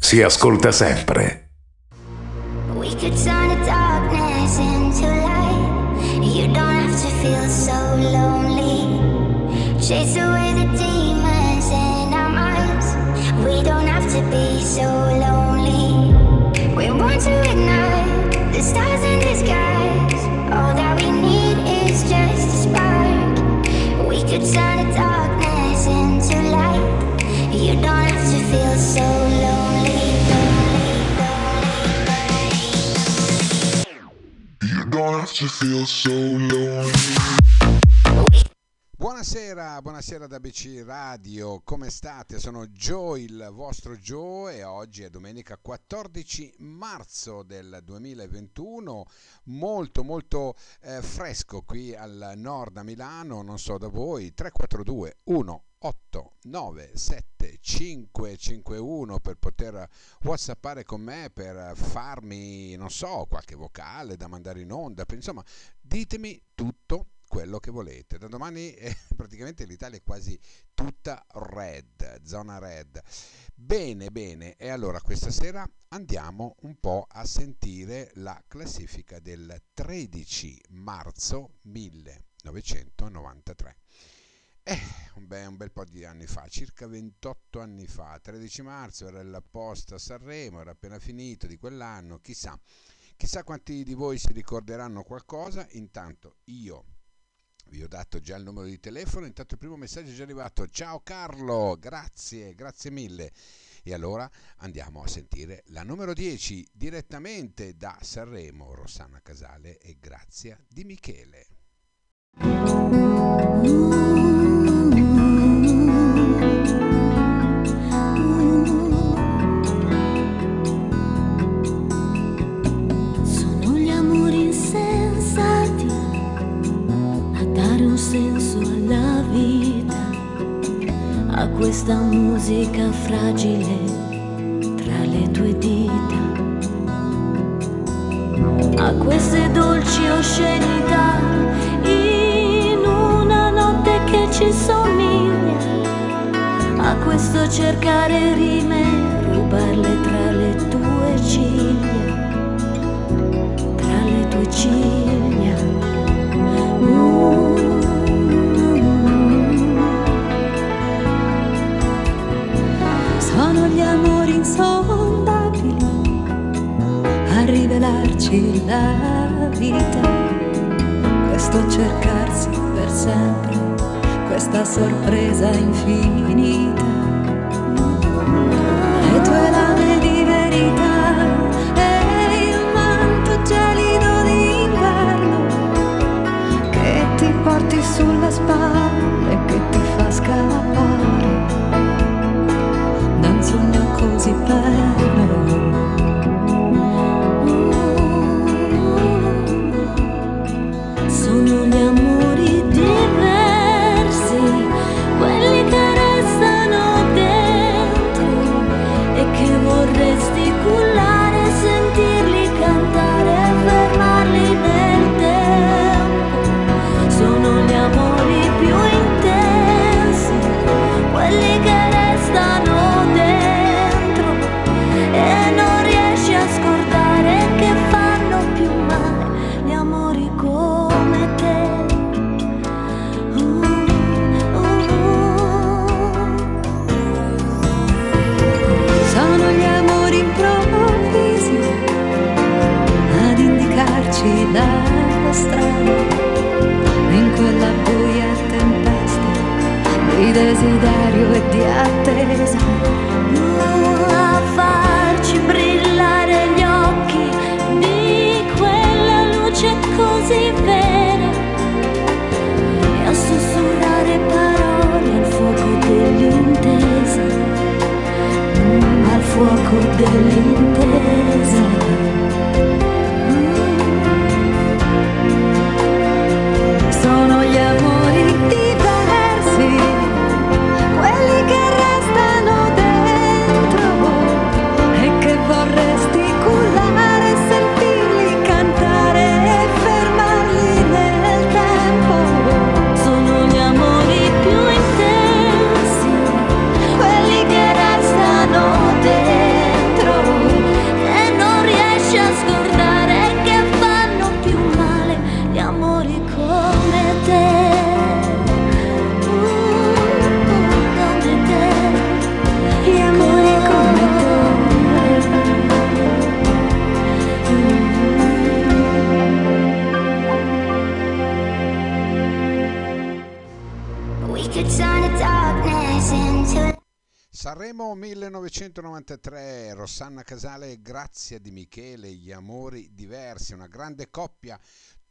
Si ascolta sempre. We could turn the darkness into light. You don't have to feel so lonely. Chase away the demons in our minds. We don't have to be so lonely. We to ignite the stars in the skies. All that we need is just a spark. We could turn the darkness into light. You don't have to feel so To feel so lonely. Buonasera, buonasera da BC Radio, come state? Sono Joe, il vostro Joe e oggi è domenica 14 marzo del 2021, molto molto eh, fresco qui al nord a Milano, non so da voi, 342 189 551 per poter whatsappare con me, per farmi, non so, qualche vocale da mandare in onda, insomma ditemi tutto quello che volete. Da domani eh, praticamente l'Italia è quasi tutta red, zona red. Bene, bene, e allora questa sera andiamo un po' a sentire la classifica del 13 marzo 1993. Eh, un, bel, un bel po' di anni fa, circa 28 anni fa, 13 marzo era la posta a Sanremo, era appena finito di quell'anno, chissà, chissà quanti di voi si ricorderanno qualcosa, intanto io vi ho dato già il numero di telefono, intanto il primo messaggio è già arrivato. Ciao Carlo, grazie, grazie mille. E allora andiamo a sentire la numero 10 direttamente da Sanremo, Rossana Casale e Grazia di Michele. Questa musica fragile tra le tue dita, a queste dolci oscenità in una notte che ci somiglia, a questo cercare rime, rubarle rivelarci la vita, questo cercarsi per sempre, questa sorpresa infinita. Le tue lame día 3 Casale e Grazia di Michele, Gli amori diversi, una grande coppia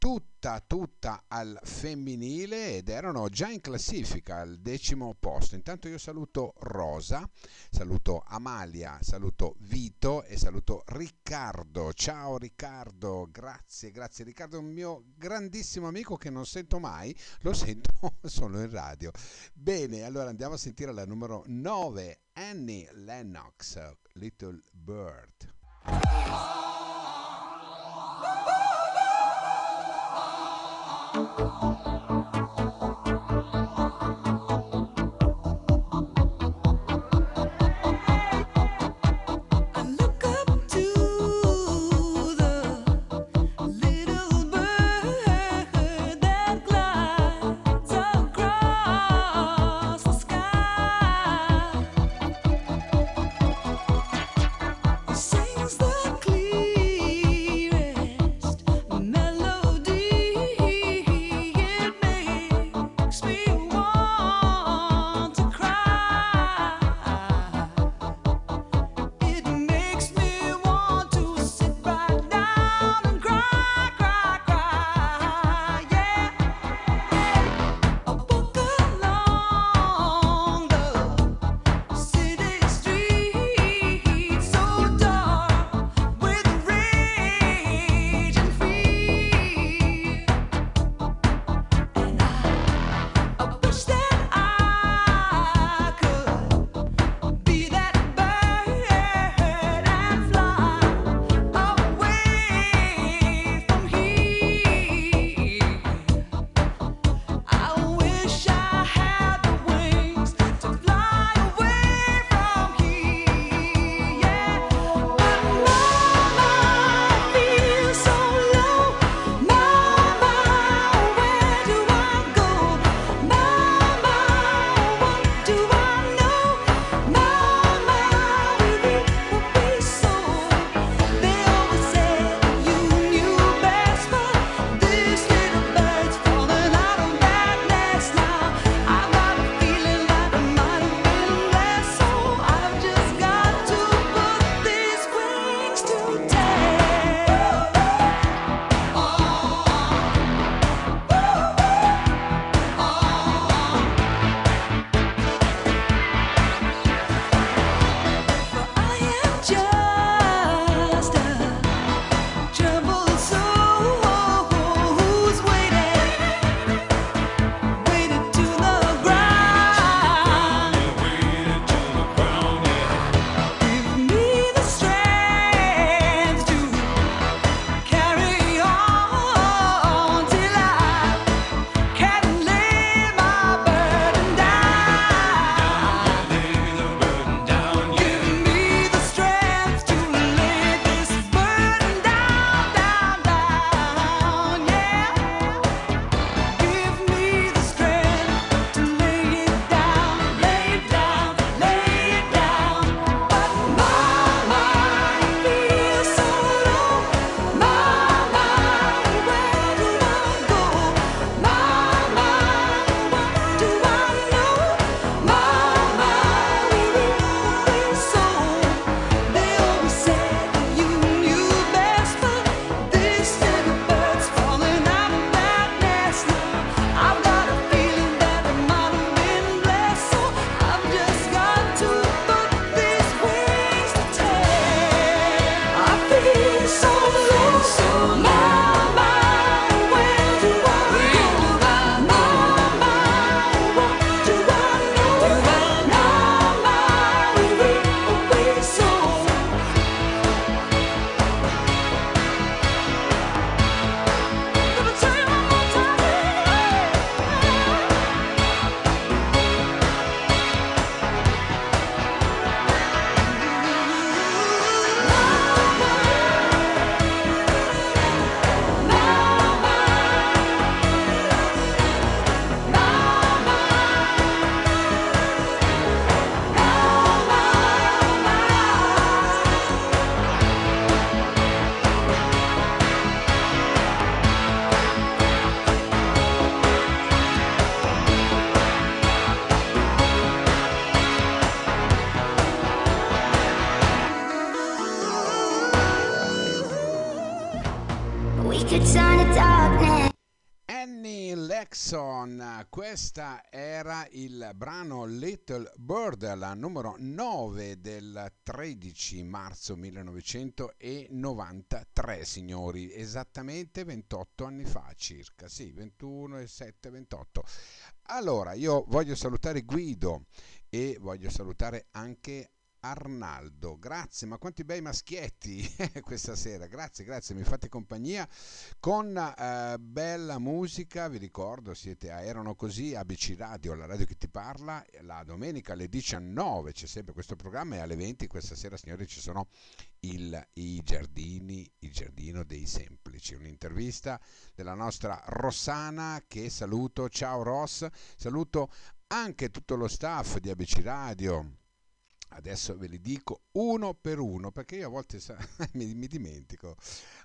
tutta tutta al femminile ed erano già in classifica al decimo posto. Intanto io saluto Rosa, saluto Amalia, saluto Vito e saluto Riccardo. Ciao Riccardo, grazie, grazie Riccardo, è un mio grandissimo amico che non sento mai, lo sento solo in radio. Bene, allora andiamo a sentire la numero 9, Annie Lennox, Little Bird. ハハハハ! Brano Little Bird, la numero 9 del 13 marzo 1993, signori, esattamente 28 anni fa circa, sì, 21 e 7, 28. Allora, io voglio salutare Guido e voglio salutare anche Arnaldo, grazie, ma quanti bei maschietti questa sera, grazie, grazie, mi fate compagnia. Con eh, bella musica, vi ricordo, siete a Erano Così, ABC Radio, la radio che ti parla, la domenica alle 19 c'è sempre questo programma e alle 20 questa sera, signori, ci sono il, i giardini, il giardino dei semplici, un'intervista della nostra Rossana che saluto, ciao Ross, saluto anche tutto lo staff di ABC Radio, Adesso ve li dico uno per uno perché io a volte mi, mi dimentico.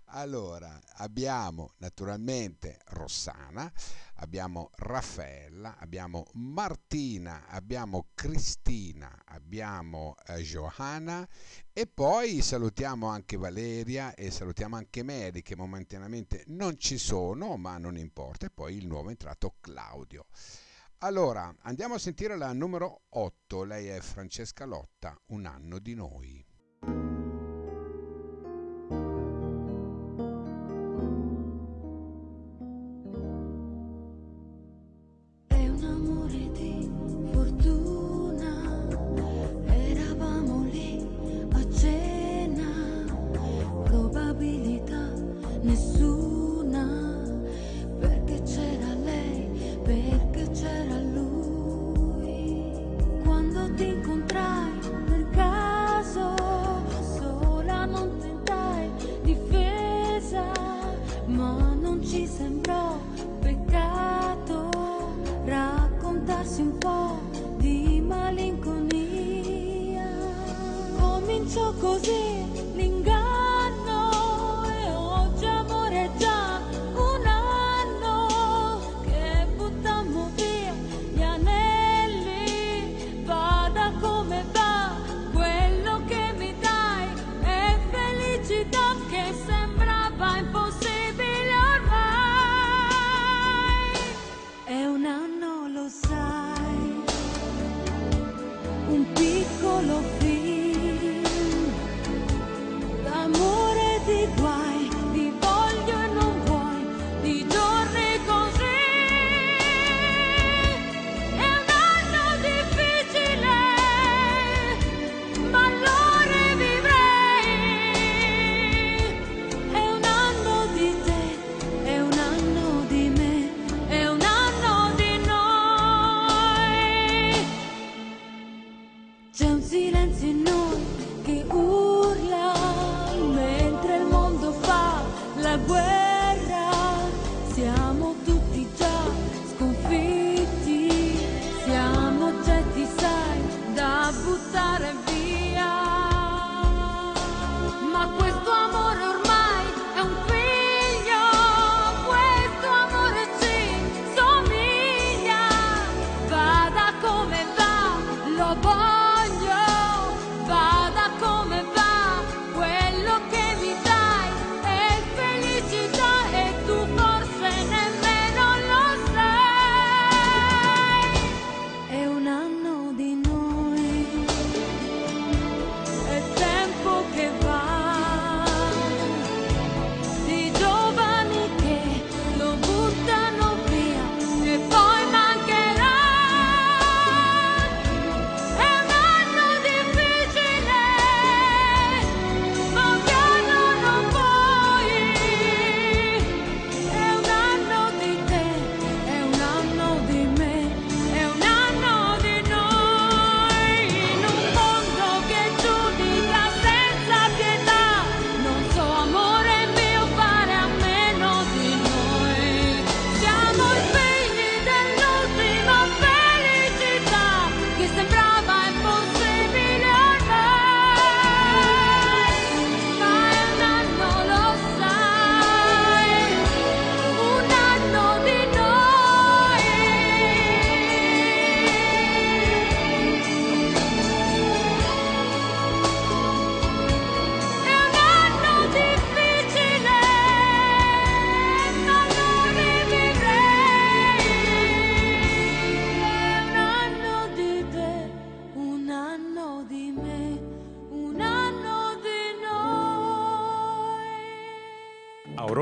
Allora, abbiamo naturalmente Rossana, abbiamo Raffaella, abbiamo Martina, abbiamo Cristina, abbiamo eh, Johanna e poi salutiamo anche Valeria e salutiamo anche Mary che momentaneamente non ci sono, ma non importa, e poi il nuovo entrato Claudio. Allora, andiamo a sentire la numero 8, lei è Francesca Lotta, Un anno di noi.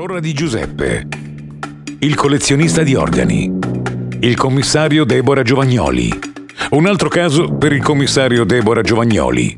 Aurora di Giuseppe, il collezionista di organi, il commissario Deborah Giovagnoli. Un altro caso per il commissario Deborah Giovagnoli.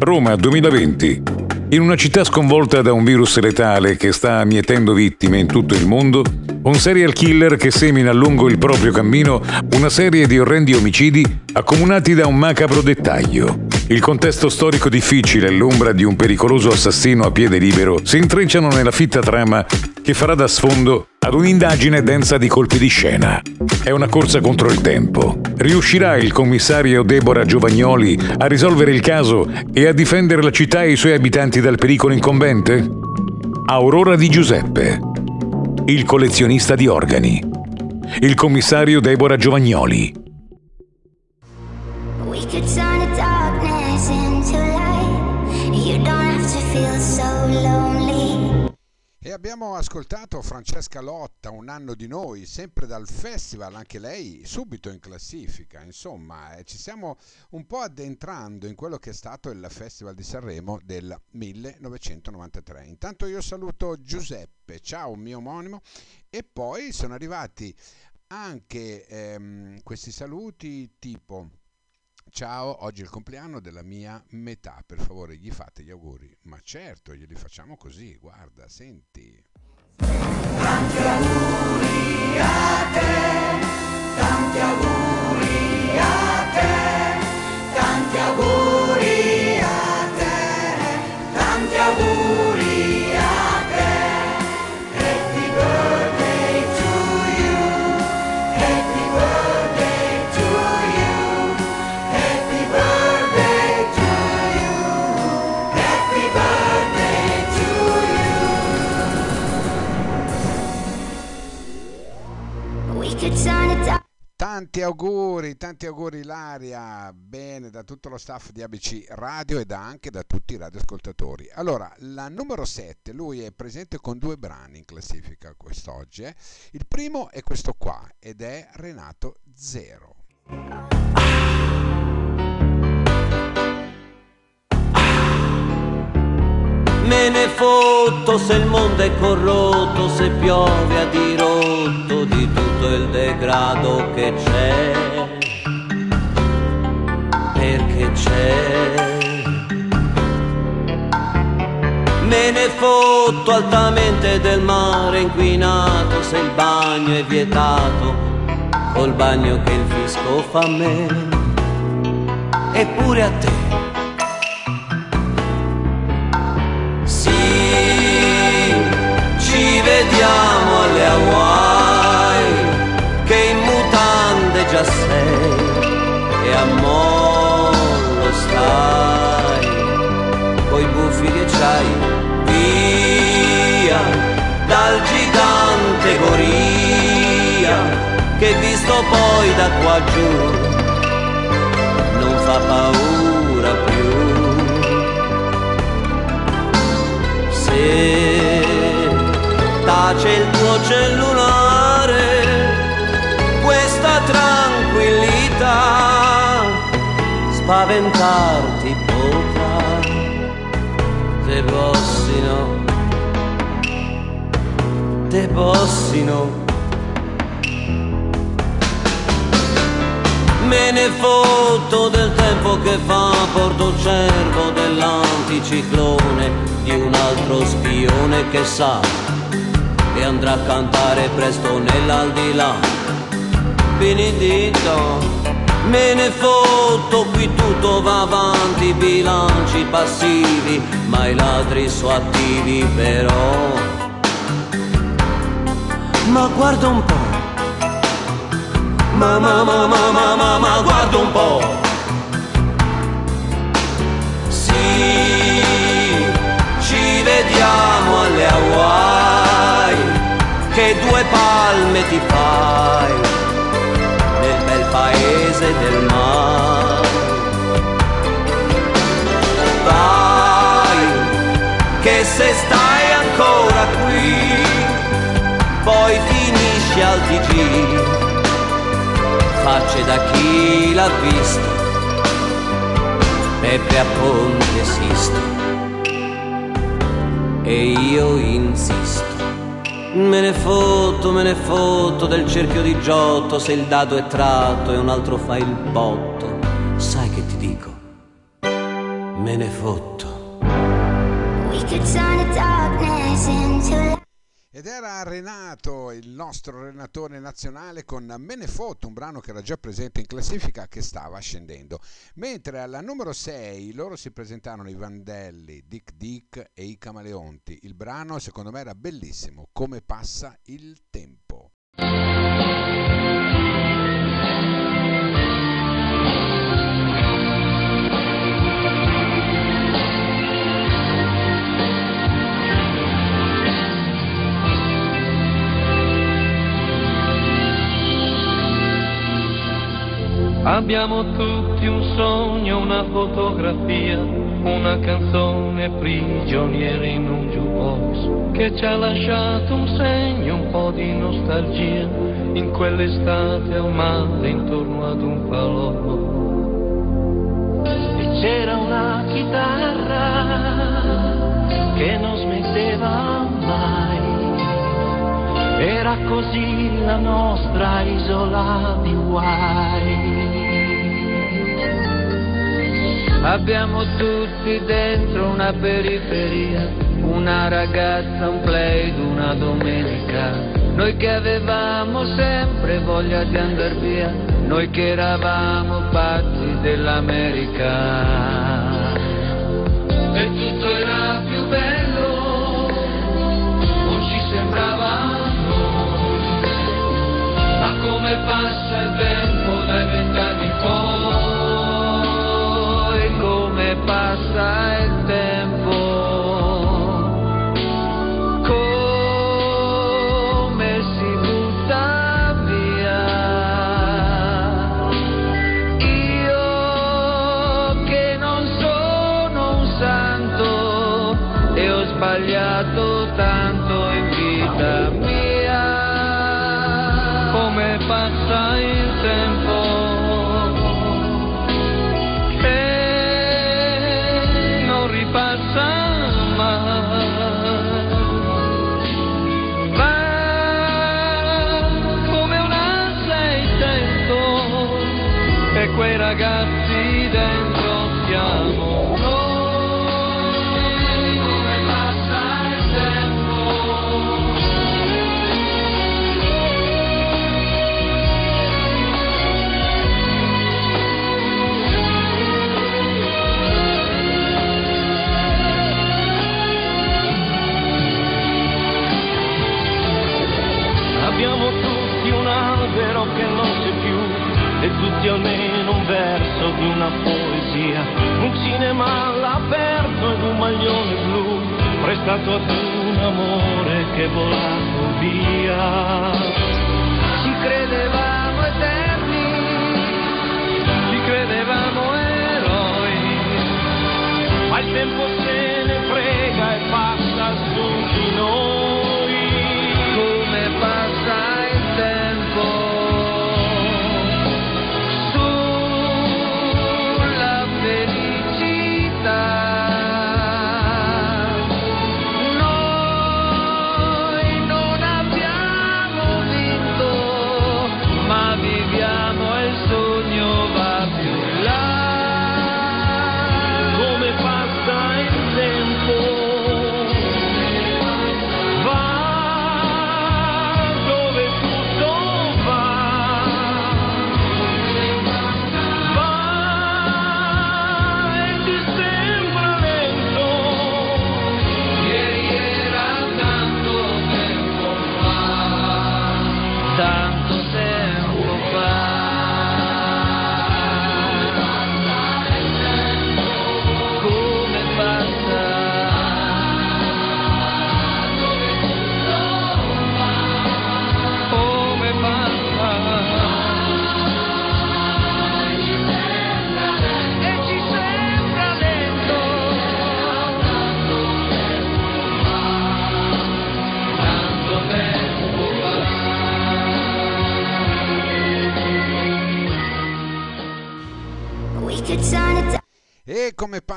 Roma 2020. In una città sconvolta da un virus letale che sta mietendo vittime in tutto il mondo, un serial killer che semina lungo il proprio cammino una serie di orrendi omicidi accomunati da un macabro dettaglio. Il contesto storico difficile e l'ombra di un pericoloso assassino a piede libero si intrecciano nella fitta trama che farà da sfondo ad un'indagine densa di colpi di scena. È una corsa contro il tempo. Riuscirà il commissario Deborah Giovagnoli a risolvere il caso e a difendere la città e i suoi abitanti dal pericolo incombente? Aurora di Giuseppe, il collezionista di organi, il commissario Deborah Giovagnoli. We could turn the darkness E abbiamo ascoltato Francesca Lotta, Un anno di noi, sempre dal festival, anche lei subito in classifica. Insomma, eh, ci stiamo un po' addentrando in quello che è stato il Festival di Sanremo del 1993. Intanto io saluto Giuseppe, ciao mio omonimo, e poi sono arrivati anche ehm, questi saluti tipo Ciao, oggi è il compleanno della mia metà, per favore gli fate gli auguri. Ma certo, glieli facciamo così, guarda, senti. We Tanti auguri, tanti auguri Ilaria, bene da tutto lo staff di ABC Radio e da anche da tutti i radioascoltatori. Allora, la numero 7, lui è presente con due brani in classifica quest'oggi. eh. Il primo è questo qua ed è Renato Zero. Me ne fotto se il mondo è corrotto, se piove a dirotto di tutto il degrado che c'è. Perché c'è. Me ne fotto altamente del mare inquinato, se il bagno è vietato, col bagno che il fisco fa a me. Eppure a te. Ci cellulare, questa tranquillità spaventarti potrà, te possino, te possino. Me ne fotto del tempo che fa porto cervo dell'anticiclone di un altro spione che sa che andrà a cantare presto nell'aldilà. Benedetto, me ne fotto, qui tutto va avanti, bilanci passivi, ma i ladri sono attivi però. Ma guarda un po'. Ma ma ma ma ma ma ma guarda un po' Sì, ci vediamo alle Hawaii Che due palme ti fai Nel bel paese del mare Vai, che se stai ancora qui Poi finisci al TG facce da chi l'ha visto, Peppe a Ponte Sisto, e io insisto. Me ne fotto, me ne fotto del cerchio di Giotto se il dado è tratto e un altro fa il botto. Sai che ti dico? Me ne fotto. Ed era Renato, il nostro allenatore nazionale, con Me ne fotto, un brano che era già presente in classifica che stava scendendo. Mentre alla numero 6 loro si presentarono i Vandelli, Dick Dick e i Camaleonti. Il brano secondo me era bellissimo, Come passa il tempo. Abbiamo tutti un sogno, una fotografia, una canzone prigionieri in un jukebox che ci ha lasciato un segno, un po' di nostalgia in quell'estate al mare intorno ad un falò. E c'era una chitarra che non smetteva mai. Era così la nostra isola di guai. Abbiamo tutti dentro una periferia, una ragazza, un play una domenica. Noi che avevamo sempre voglia di andar via, noi che eravamo pazzi dell'America. Come passa prestato ad un amore che è volato via.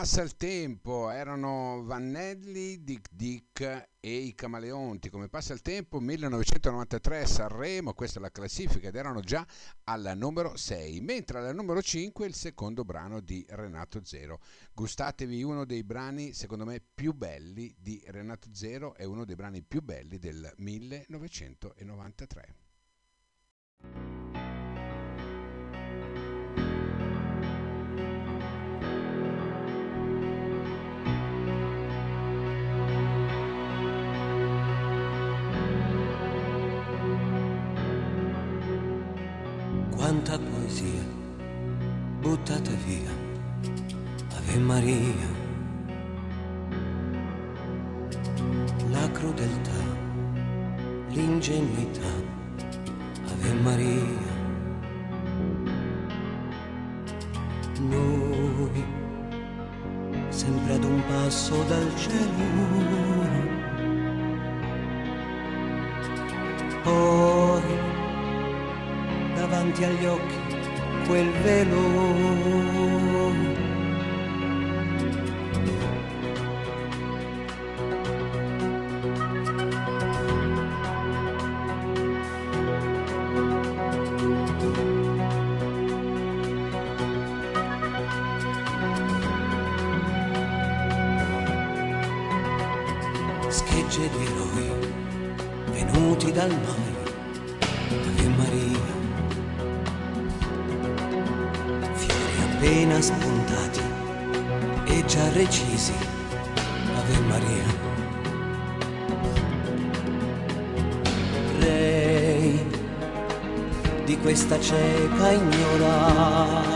Passa il tempo? Erano Vannelli, Dick Dick e i Camaleonti. Come passa il tempo? 1993 Sanremo, questa è la classifica ed erano già alla numero 6, mentre alla numero 5 il secondo brano di Renato Zero. Gustatevi uno dei brani secondo me più belli di Renato Zero, è uno dei brani più belli del 1993. Buttata via, Ave Maria. La crudeltà, l'ingenuità, Ave Maria. Noi, sempre ad un passo dal cielo. Poi davanti agli occhi quel velo. Schegge di eroi venuti dal mare, questa cieca ignoranza,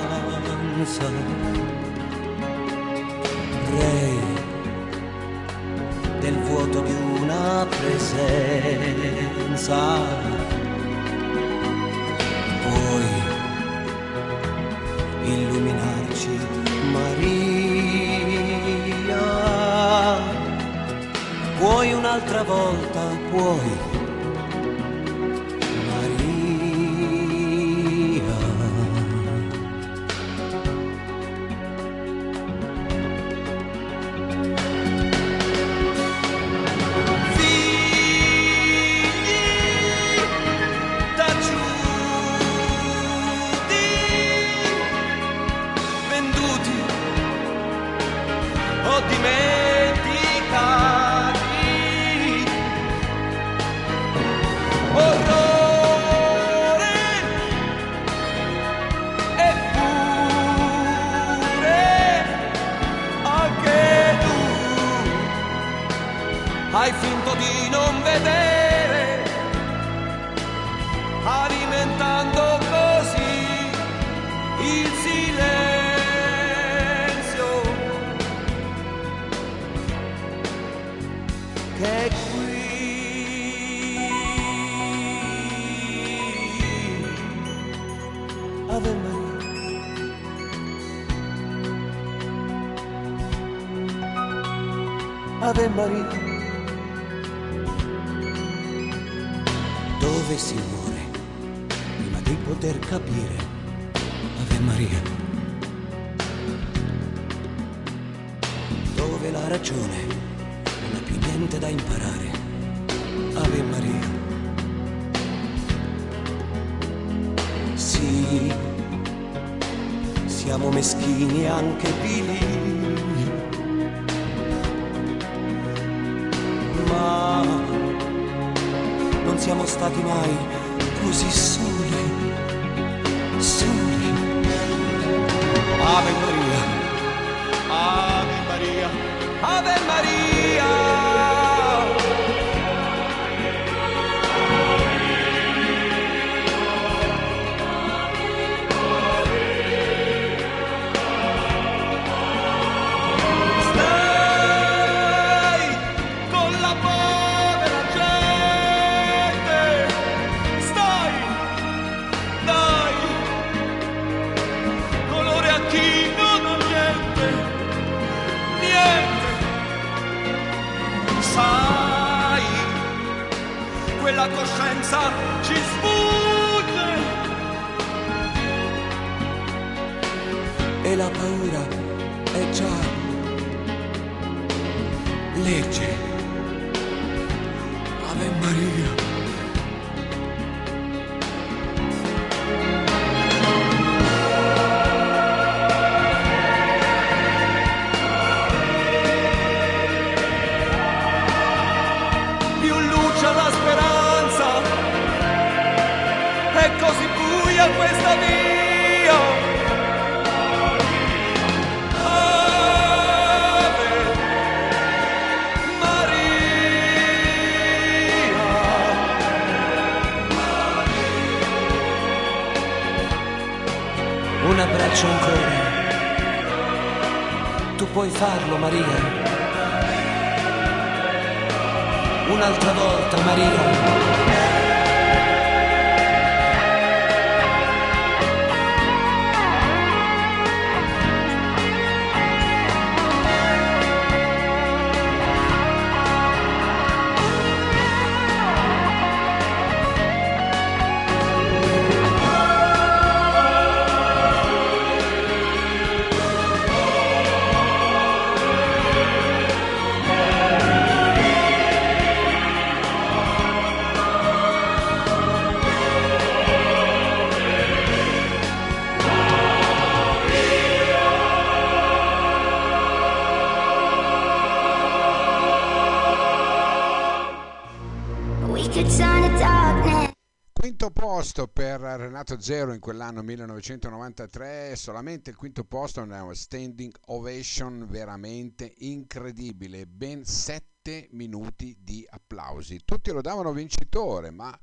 posto per Renato Zero in quell'anno 1993, solamente il quinto posto una standing ovation veramente incredibile, ben sette minuti di applausi. Tutti lo davano vincitore, ma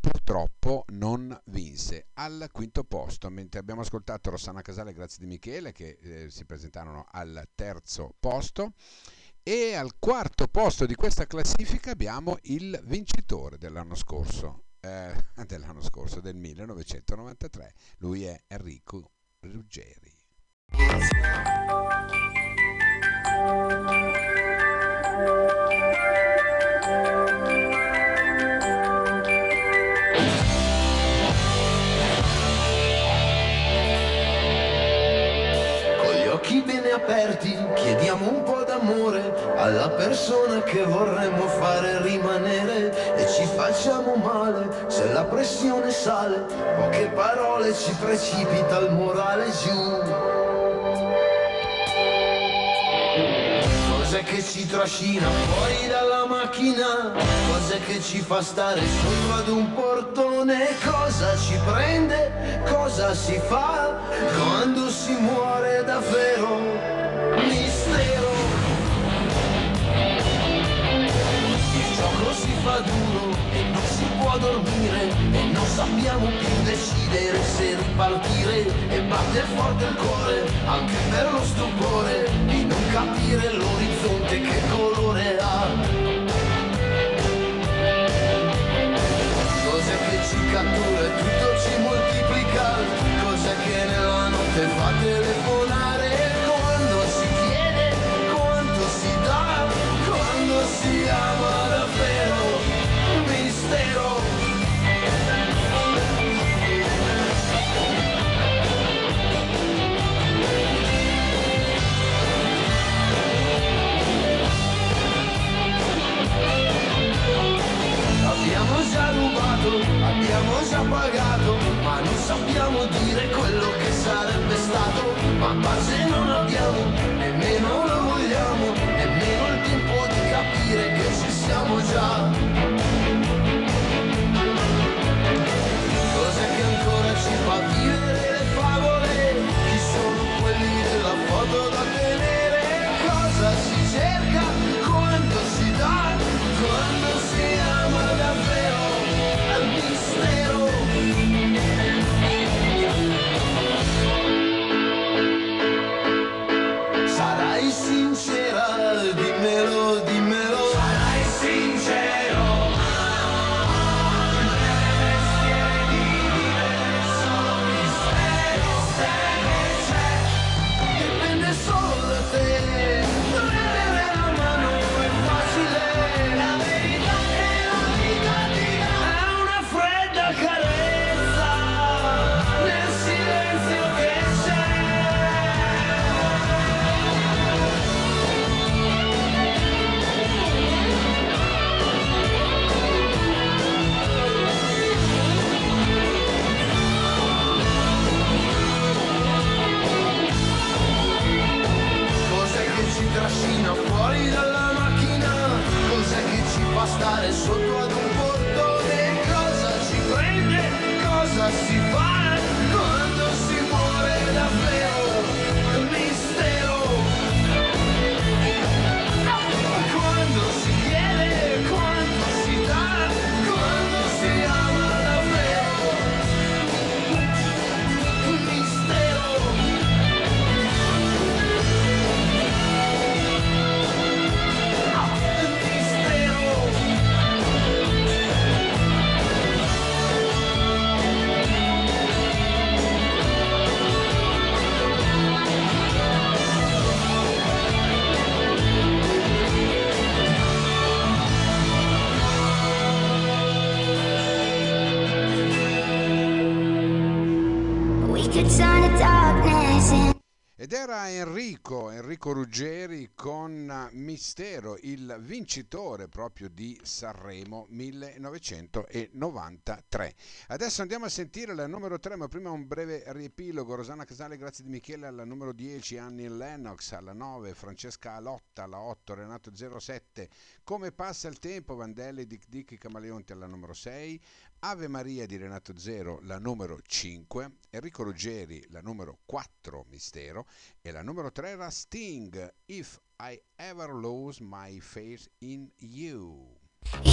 purtroppo non vinse. Al quinto posto, mentre abbiamo ascoltato Rossana Casale e Grazie di Michele che eh, si presentarono al terzo posto. E al quarto posto di questa classifica abbiamo il vincitore dell'anno scorso, eh, dell'anno scorso, del 1993. Lui è Enrico Ruggeri. Con aperti chiediamo un po' d'amore alla persona che vorremmo fare rimanere e ci facciamo male se la pressione sale, poche parole ci precipita il morale giù. Cos'è che ci trascina fuori dalla macchina? Cos'è che ci fa stare sopra ad un portone? Cosa ci prende? Cosa si fa quando si muore davvero? Dormire e non sappiamo più decidere se ripartire e batte forte il cuore anche per lo stupore di non capire l'orizzonte che colore ha. Cos'è che ci cattura e tutto ci moltiplica? Cos'è che nella notte fa telefonare? Abbiamo già pagato, ma non sappiamo dire quello che sarebbe stato. Ma pace non abbiamo, nemmeno lo vogliamo, nemmeno il tempo di capire che ci siamo già. Enrico, Enrico Ruggeri con Mistero, il vincitore proprio di Sanremo 1993. Adesso andiamo a sentire la numero 3, ma prima un breve riepilogo. Rosanna Casale, grazie di Michele, alla numero 10, Annie Lennox, alla 9, Francesca Alotta, alla 8, Renato 07, Come passa il tempo, Vandelli, Dick Dick, Camaleonti alla numero 6, Ave Maria di Renato Zero, la numero 5, Enrico Ruggeri, la numero 4, Mistero, e la numero 3 era Sting, If I Ever Lose My Faith in You. You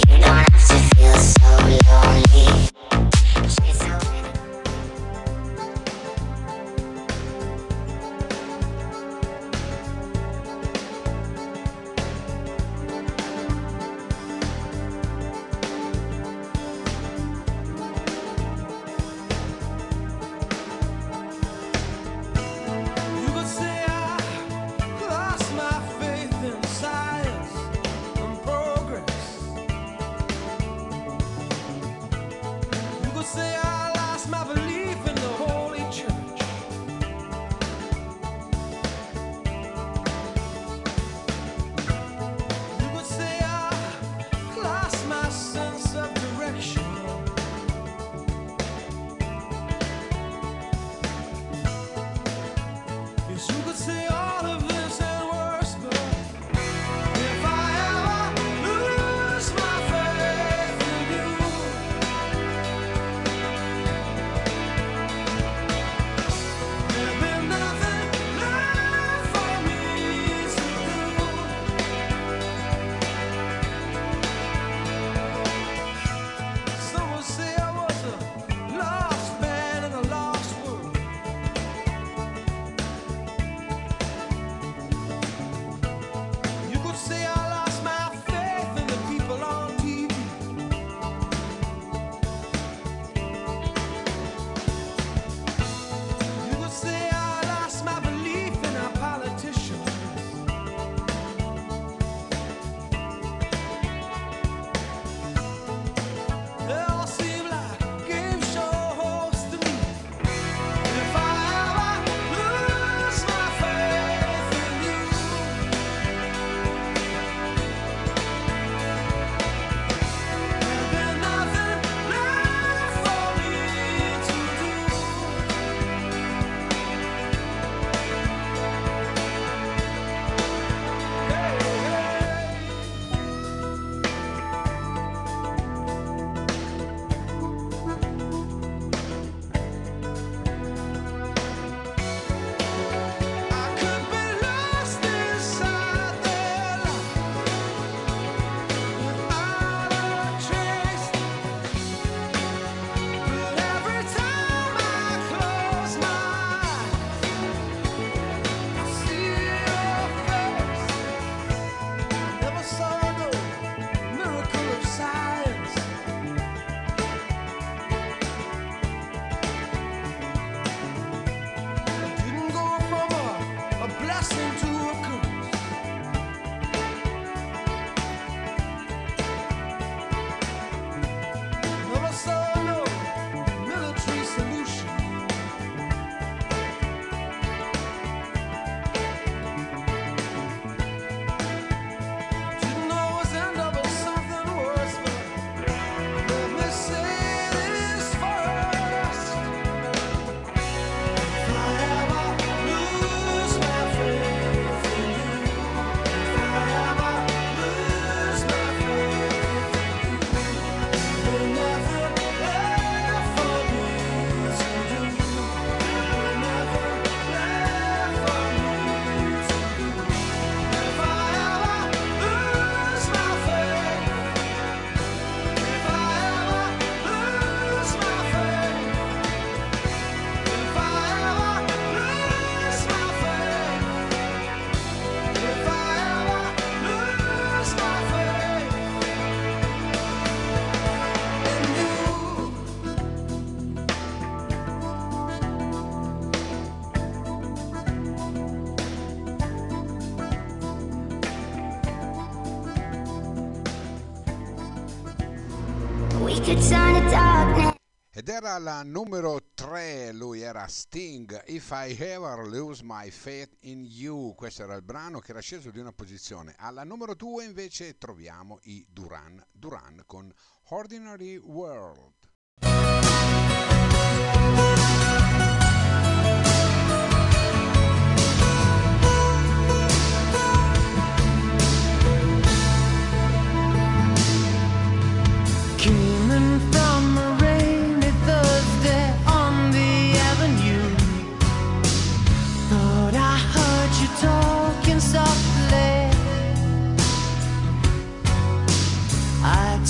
Ed era la numero 3, lui era Sting, If I Ever Lose My Faith in You, questo era il brano che era sceso di una posizione. Alla numero 2 invece troviamo i Duran Duran con Ordinary World.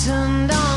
turned on.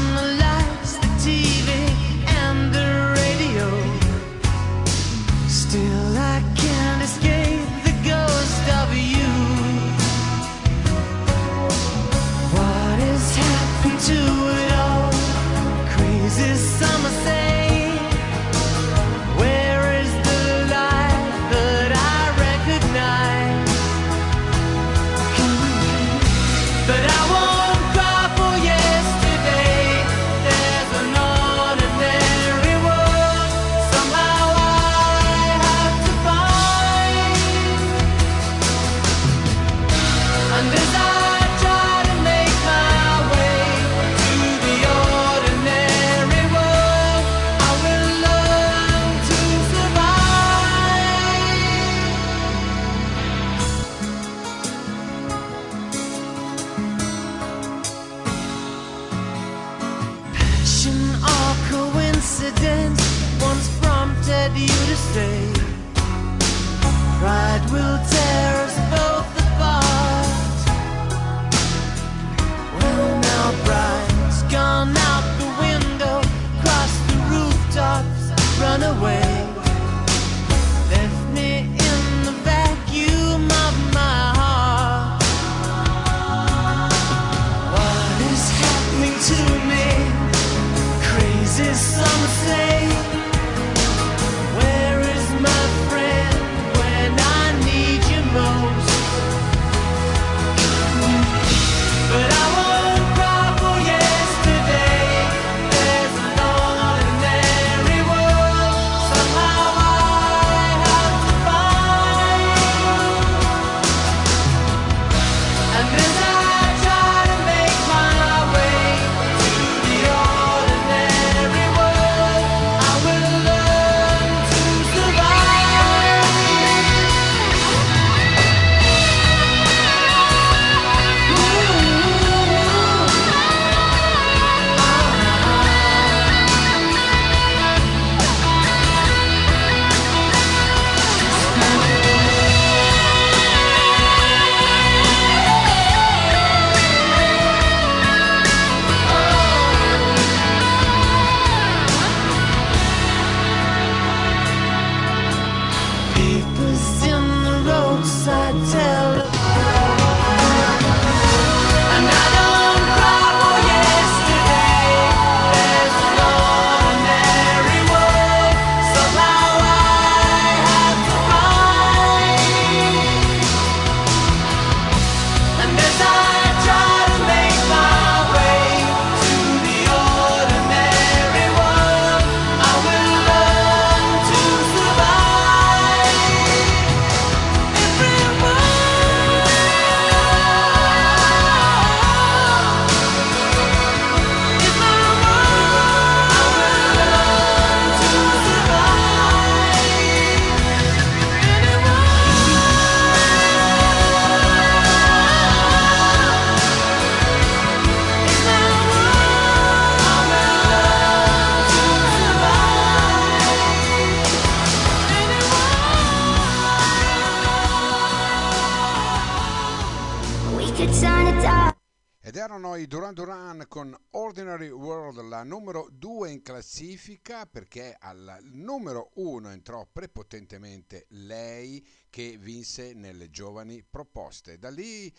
Ed erano i Duran Duran con Ordinary World, la numero 2 in classifica, perché al numero 1 entrò prepotentemente lei che vinse nelle giovani proposte. Da lì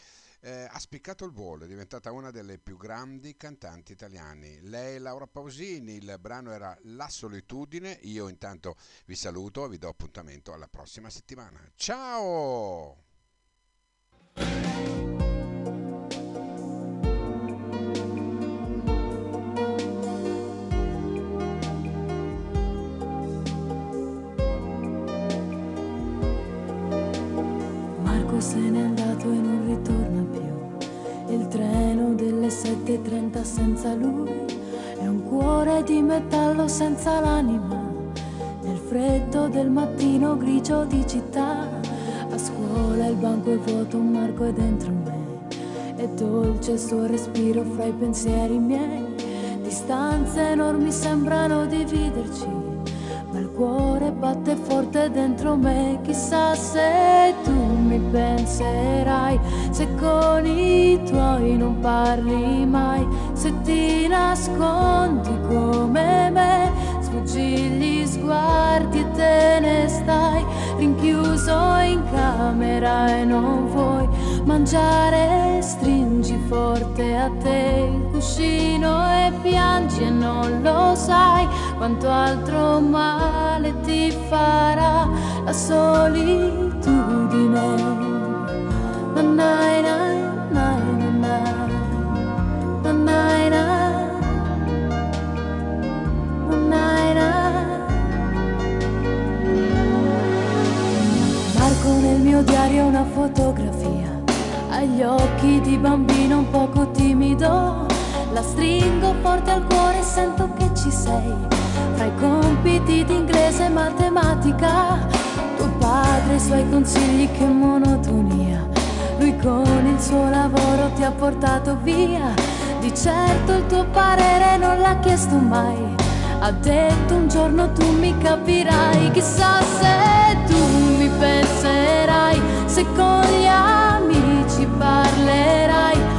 eh, ha spiccato il volo, è diventata una delle più grandi cantanti italiane. Lei è Laura Pausini, il brano era La solitudine. Io intanto vi saluto e vi do appuntamento alla prossima settimana. Ciao! se n'è andato e non ritorna più. Il treno delle 7.30 senza lui è un cuore di metallo senza l'anima. Nel freddo del mattino grigio di città, a scuola il banco è vuoto, un marco è dentro me. È dolce il suo respiro fra i pensieri miei. Distanze enormi sembrano dividerci cuore batte forte dentro me. Chissà se tu mi penserai, se con i tuoi non parli mai, se ti nascondi come me, sfuggi gli sguardi e te ne stai rinchiuso in camera e non vuoi mangiare, stringi forte a te il cuscino e piangi e non lo sai quanto altro male ti farà la solitudine. Na na na nel mio diario una fotografia agli occhi di bambino un poco timido. La stringo forte al cuore e sento che ci sei. Fra i compiti di inglese e matematica, tuo padre i suoi consigli che monotonia. Lui con il suo lavoro ti ha portato via. Di certo il tuo parere non l'ha chiesto mai. Ha detto un giorno tu mi capirai, chissà se tu mi penserai, se con gli amici parlerai